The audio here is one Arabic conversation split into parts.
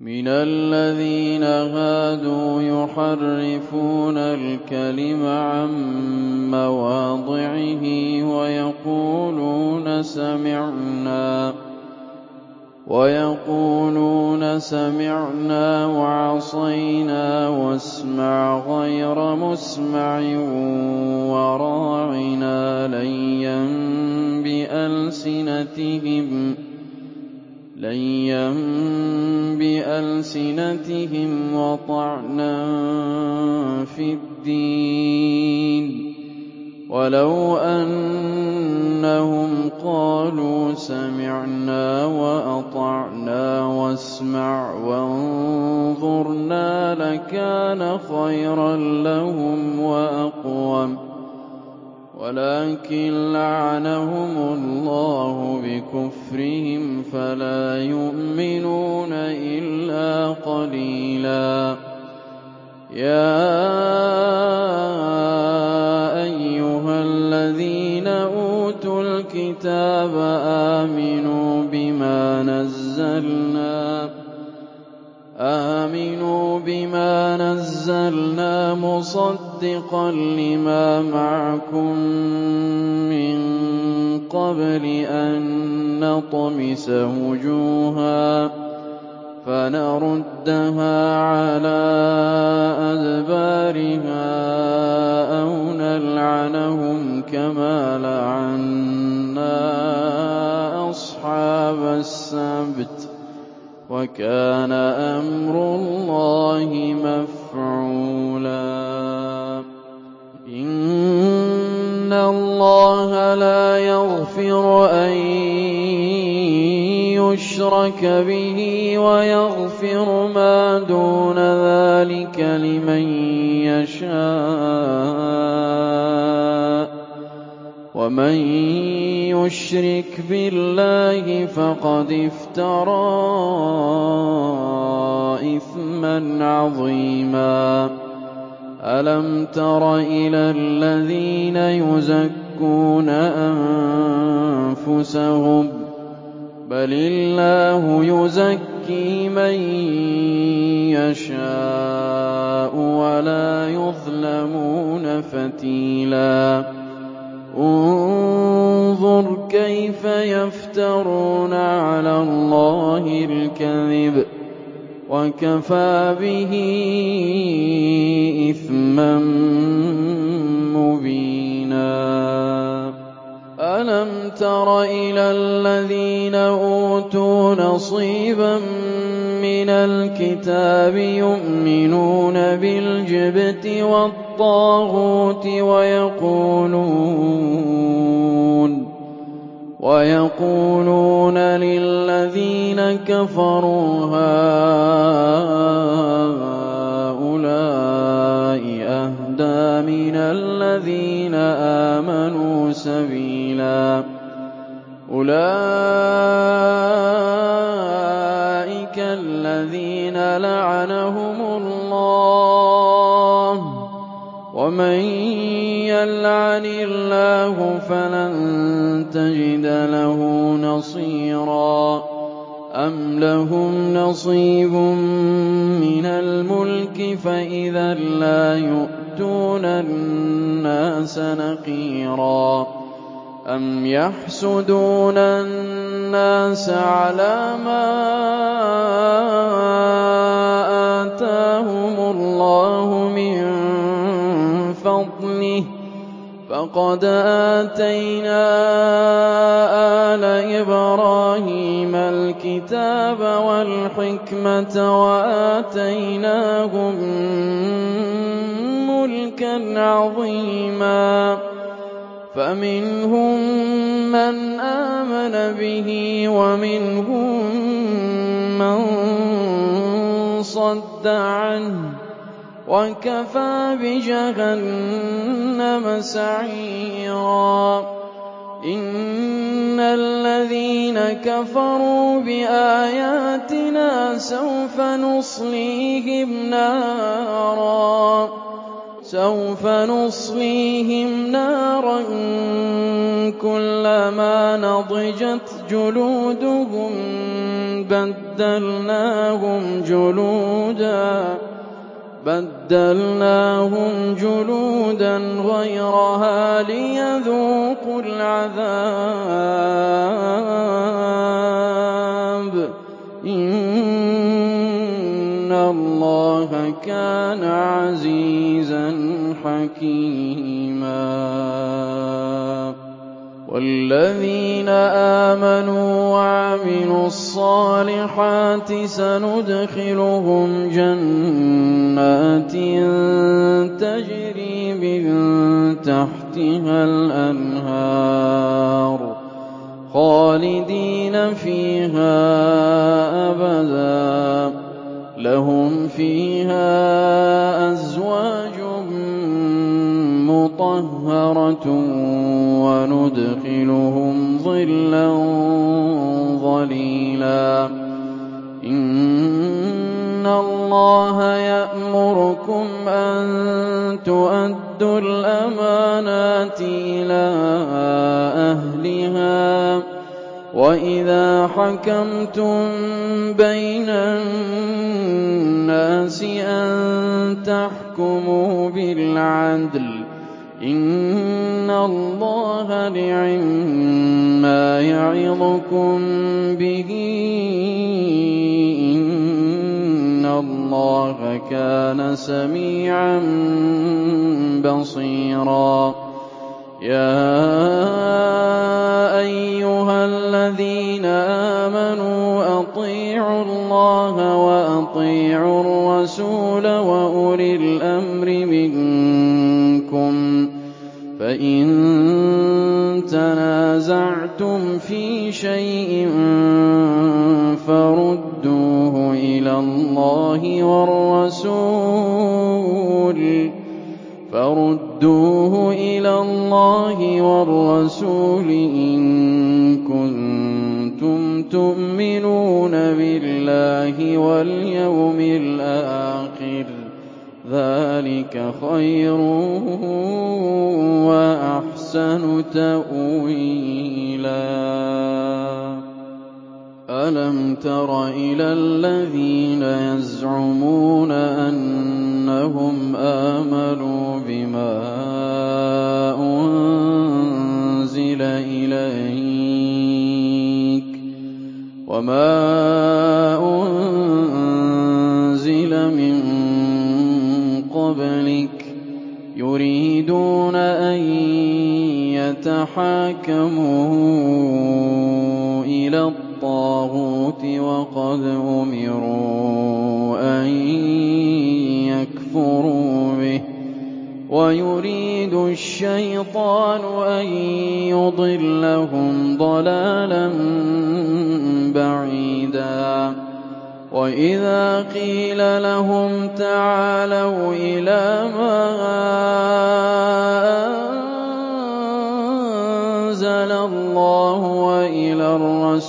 مِنَ الَّذِينَ هَادُوا يُحَرِّفُونَ الْكَلِمَ عَن مَّوَاضِعِهِ وَيَقُولُونَ سَمِعْنَا وَعَصَيْنَا وَاسْمَعْ غَيْرَ مُسْمَعٍ وَرَاعِنَا لَيًّا بِأَلْسِنَتِهِمْ. وَطَعْنًا فِي الدِّينِ ۚ وَلَوْ أَنَّهُمْ قَالُوا سَمِعْنَا وَأَطَعْنَا وَاسْمَعْ وَانظُرْنَا لَكَانَ خَيْرًا لَّهُمْ وَأَقْوَمَ ۚ وَلَٰكِن لَّعَنَهُمُ اللَّهُ بِكُفْرِهِمْ فَلَا يُؤْمِنُونَ إِلَّا قَلِيلًا. يَا أَيُّهَا الَّذِينَ أُوتُوا الْكِتَابَ آمِنُوا بِمَا نَزَّلْنَا مُصَدِّقًا لِّمَا مَعَكُم مِّن قَبْلِ أَن نَّطْمِسَ وُجُوهًا فَنَرُدَّهَا عَلَىٰ أَدْبَارِهَا أَوْ نَلْعَنَهُمْ كَمَا لَعَنَّا أَصْحَابَ السَّبْتِ ۚ وَكَانَ أَمْرُ اللَّهِ مَفْعُولًا. إِنَّ اللَّهَ لَا يَغْفِرُ أَن يُشْرَكَ بِهِ وَيَغْفِرُ مَا دُونَ ذَٰلِكَ لِمَن يَشَاءُ ۚ. وَمَن يُشْرِكْ بِاللَّهِ فَقَدِ افْتَرَىٰ إِثْمًا عَظِيمًا. أَلَمْ تَرَ إِلَى الَّذِينَ يُزَكُّونَ أَنفُسَهُم ۚ؟ بَلِ اللَّهُ يُزَكِّي مَن يَشَاءُ وَلَا يُظْلَمُونَ فَتِيلًا. انظُرْ كَيْفَ يَفْتَرُونَ عَلَى اللَّهِ الْكَذِبَ ۖ وَكَفَىٰ بِهِ إِثْمًا مُّبِينًا. أَلَمْ تَرَ إِلَى الَّذِينَ أُوتُوا نَصِيبًا مِّنَ الْكِتَابِ يُؤْمِنُونَ بِالْجِبْتِ وَالطَّاغُوتِ وَيَقُولُونَ لِلَّذِينَ كَفَرُوا هَٰؤُلَاءِ أَهْدَىٰ مِنَ الَّذِينَ آمَنُوا سَبِيلًا أُولَٰئِكَ الَّذِينَ لَعَنَهُمُ اللَّهُ ۖ وَمَن يَلْعَنِ اللَّهُ فَلَن تَجِدَ لَهُ نَصِيرًا. أَمْ لَهُمْ نَصِيبٌ مِّنَ الْمُلْكِ فَإِذًا لَّا يُؤْتُونَ النَّاسَ نَقِيرًا. أَمْ يَحْسُدُونَ النَّاسَ عَلَىٰ مَا آتَاهُمُ اللَّهُ فَقَدْ آتَيْنَا آلَ إِبْرَاهِيمَ الْكِتَابَ وَالْحِكْمَةَ وَآتَيْنَاهُم مُّلْكًا عَظِيمًا. فَمِنْهُم مَّنْ آمَنَ بِهِ وَمِنْهُم مَّن صَدَّ عَنْهُ ۚ. وَكَفَىٰ بِجَهَنَّمَ سَعِيرًا. إِنَّ الَّذِينَ كَفَرُوا بِآيَاتِنَا سَوْفَ نُصْلِيهِمْ نَارًا. كُلَّمَا نَضِجَتْ جُلُودُهُم بَدَّلْنَاهُمْ جُلُودًا. بَدَّلْنَاهُمْ جُلُودًا غَيْرَهَا لِيَذُوقُوا الْعَذَابَ ۗ. إِنَّ اللَّهَ كَانَ عَزِيزًا حَكِيمًا. وَالَّذِينَ آمَنُوا وَعَمِلُوا الصَّالِحَاتِ سَنُدْخِلُهُمْ جَنَّاتٍ تَجْرِي مِن تَحْتِهَا الْأَنْهَارُ خَالِدِينَ فِيهَا أَبَدًا ۖ لَّهُمْ فِيهَا أَزْوَاجٌ مُّطَهَّرَةٌ وَنُدْخِلُهُمْ ظِلًّا ظَلِيلًا. إِنَّ اللَّهَ يَأْمُرُكُمْ أَن تُؤَدُّوا الْأَمَانَاتِ إِلَىٰ أَهْلِهَا. وَإِذَا حَكَمْتُم بَيْنَ النَّاسِ أَن تَحْكُمُوا بِالْعَدْلِ ۚ اللَّهَ نِعِمَّا يَعِظُكُم بِهِ ۗ. إِنَّ اللَّهَ كَانَ سَمِيعًا بَصِيرًا. إِلَى اللَّهِ وَالرَّسُولِ إِن كُنتُمْ تُؤْمِنُونَ بِاللَّهِ وَالْيَوْمِ الْآخِرِ ۚ ذَٰلِكَ خَيْرٌ وَأَحْسَنُ تَأْوِيلًا. أَلَمْ تَرَ إِلَى الَّذِينَ يَزْعُمُونَ أَنَّهُمْ آمَنُوا بِمَا أُنزِلَ إِلَيْكَ وَمَا أُنزِلَ مِن قَبْلِكَ يُرِيدُونَ أَن يَتَحَاكَمُوا إِلَى الطَّاغُوتِ وَقَدْ أُمِرُوا أَن يَكْفُرُوا بِهِ ۚ وَيُرِيدُ الشَّيْطَانُ أَن يُضِلَّهُمْ ضَلَالًا بَعِيدًا وَإِذَا قِيلَ لَهُمْ تَعَالَوْا إِلَىٰ مَا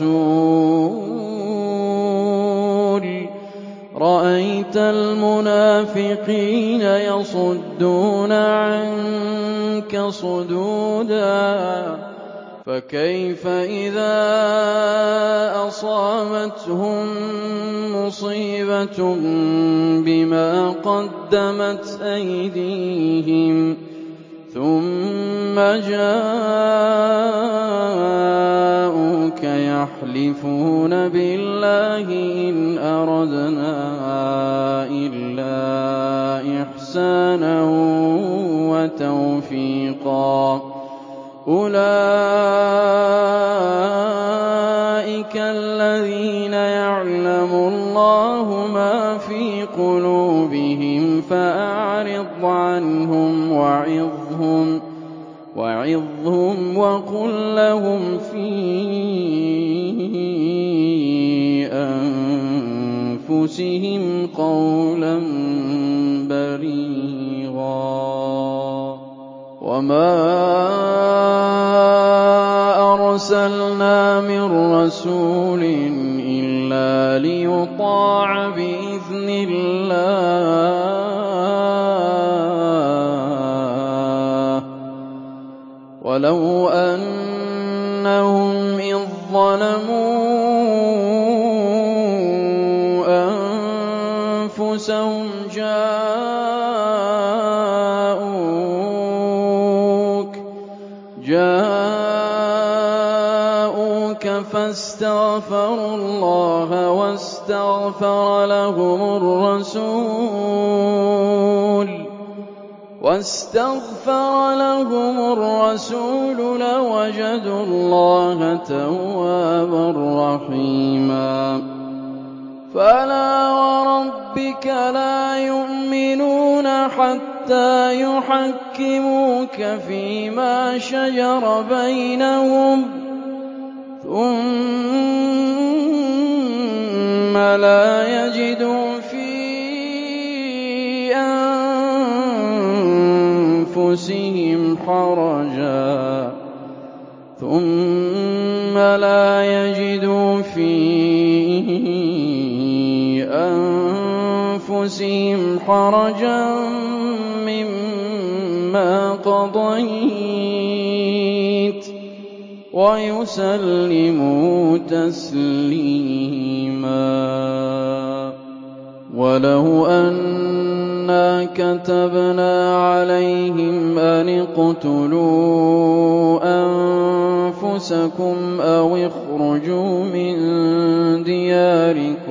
الرَّسُولِ. رَأَيْتَ الْمُنَافِقِينَ يَصُدُّونَ عَنكَ صُدُودًا. فَكَيْفَ إِذَا أَصَابَتْهُم مُّصِيبَةٌ بِمَا قَدَّمَتْ أَيْدِيهِمْ؟ ثُمَّ جَاءُوكَ يَحْلِفُونَ بِاللَّهِ إِنْ أَرَدْنَا إِلَّا إِحْسَانًا وَتَوْفِيقًا ۚ. أُولَٰئِكَ الَّذِينَ يَعْلَمُ اللَّهُ مَا فِي قُلُوبِهِمْ فَأَعْرِضْ عَنْهُمْ وَعِظْهُمْ وَقُل لَّهُمْ أَنفُسِهِمْ قَوْلًا بَلِيغًا. وَمَا أَرْسَلْنَا مِن رَّسُولٍ إِلَّا لِيُطَاعَ بِإِذْنِ اللَّهِ ۚ. وَلَوْ أَنَّهُمْ أنفسهم جاءوك فاستغفروا الله واستغفر لهم الرسول واستغفر لهم الرسول لوجدوا الله توابا رحيما. فلا وربك لا يؤمنون حتى يحكموك فيما شجر بينهم. ثم لا يجدوا في أنفسهم حرجا. ثم لا يجدوا في أنفسهم حرجا مما قضيت ويسلموا تسليما. ولو أنا كتبنا عليهم أن اقتلوا أنفسكم أو اخرجوا من دياركم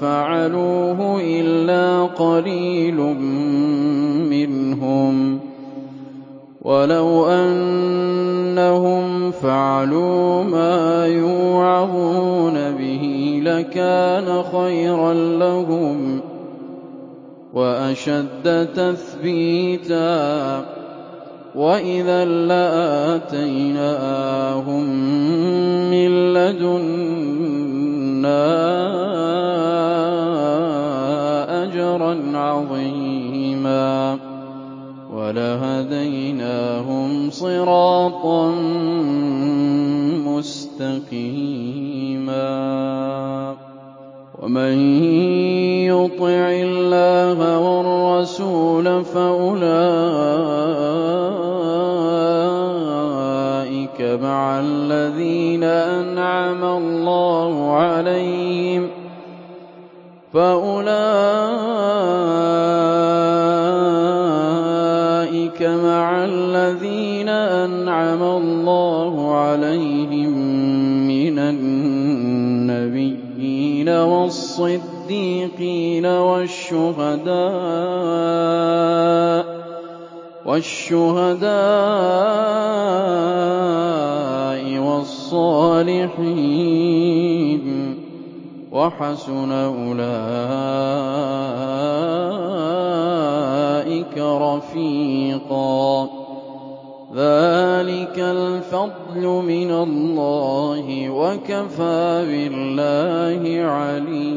فعلوه إلا قليل منهم ولو أنهم فعلوا ما يوعظون به لكان خيرا لهم وأشد تثبيتا وإذا لآتيناهم من لدنا أجرا عظيما ولهديناهم صراطا مستقيما ومن يطع الله والرسول فأولئك مع الذين أنعم الله عليهم فأولئك مع الذين أنعم الله عليهم من النبيين والصديقين والشهداء والشهداء والصالحين وحسن أولئك رفيقا. ذلك الفضل من الله وكفى بالله عليما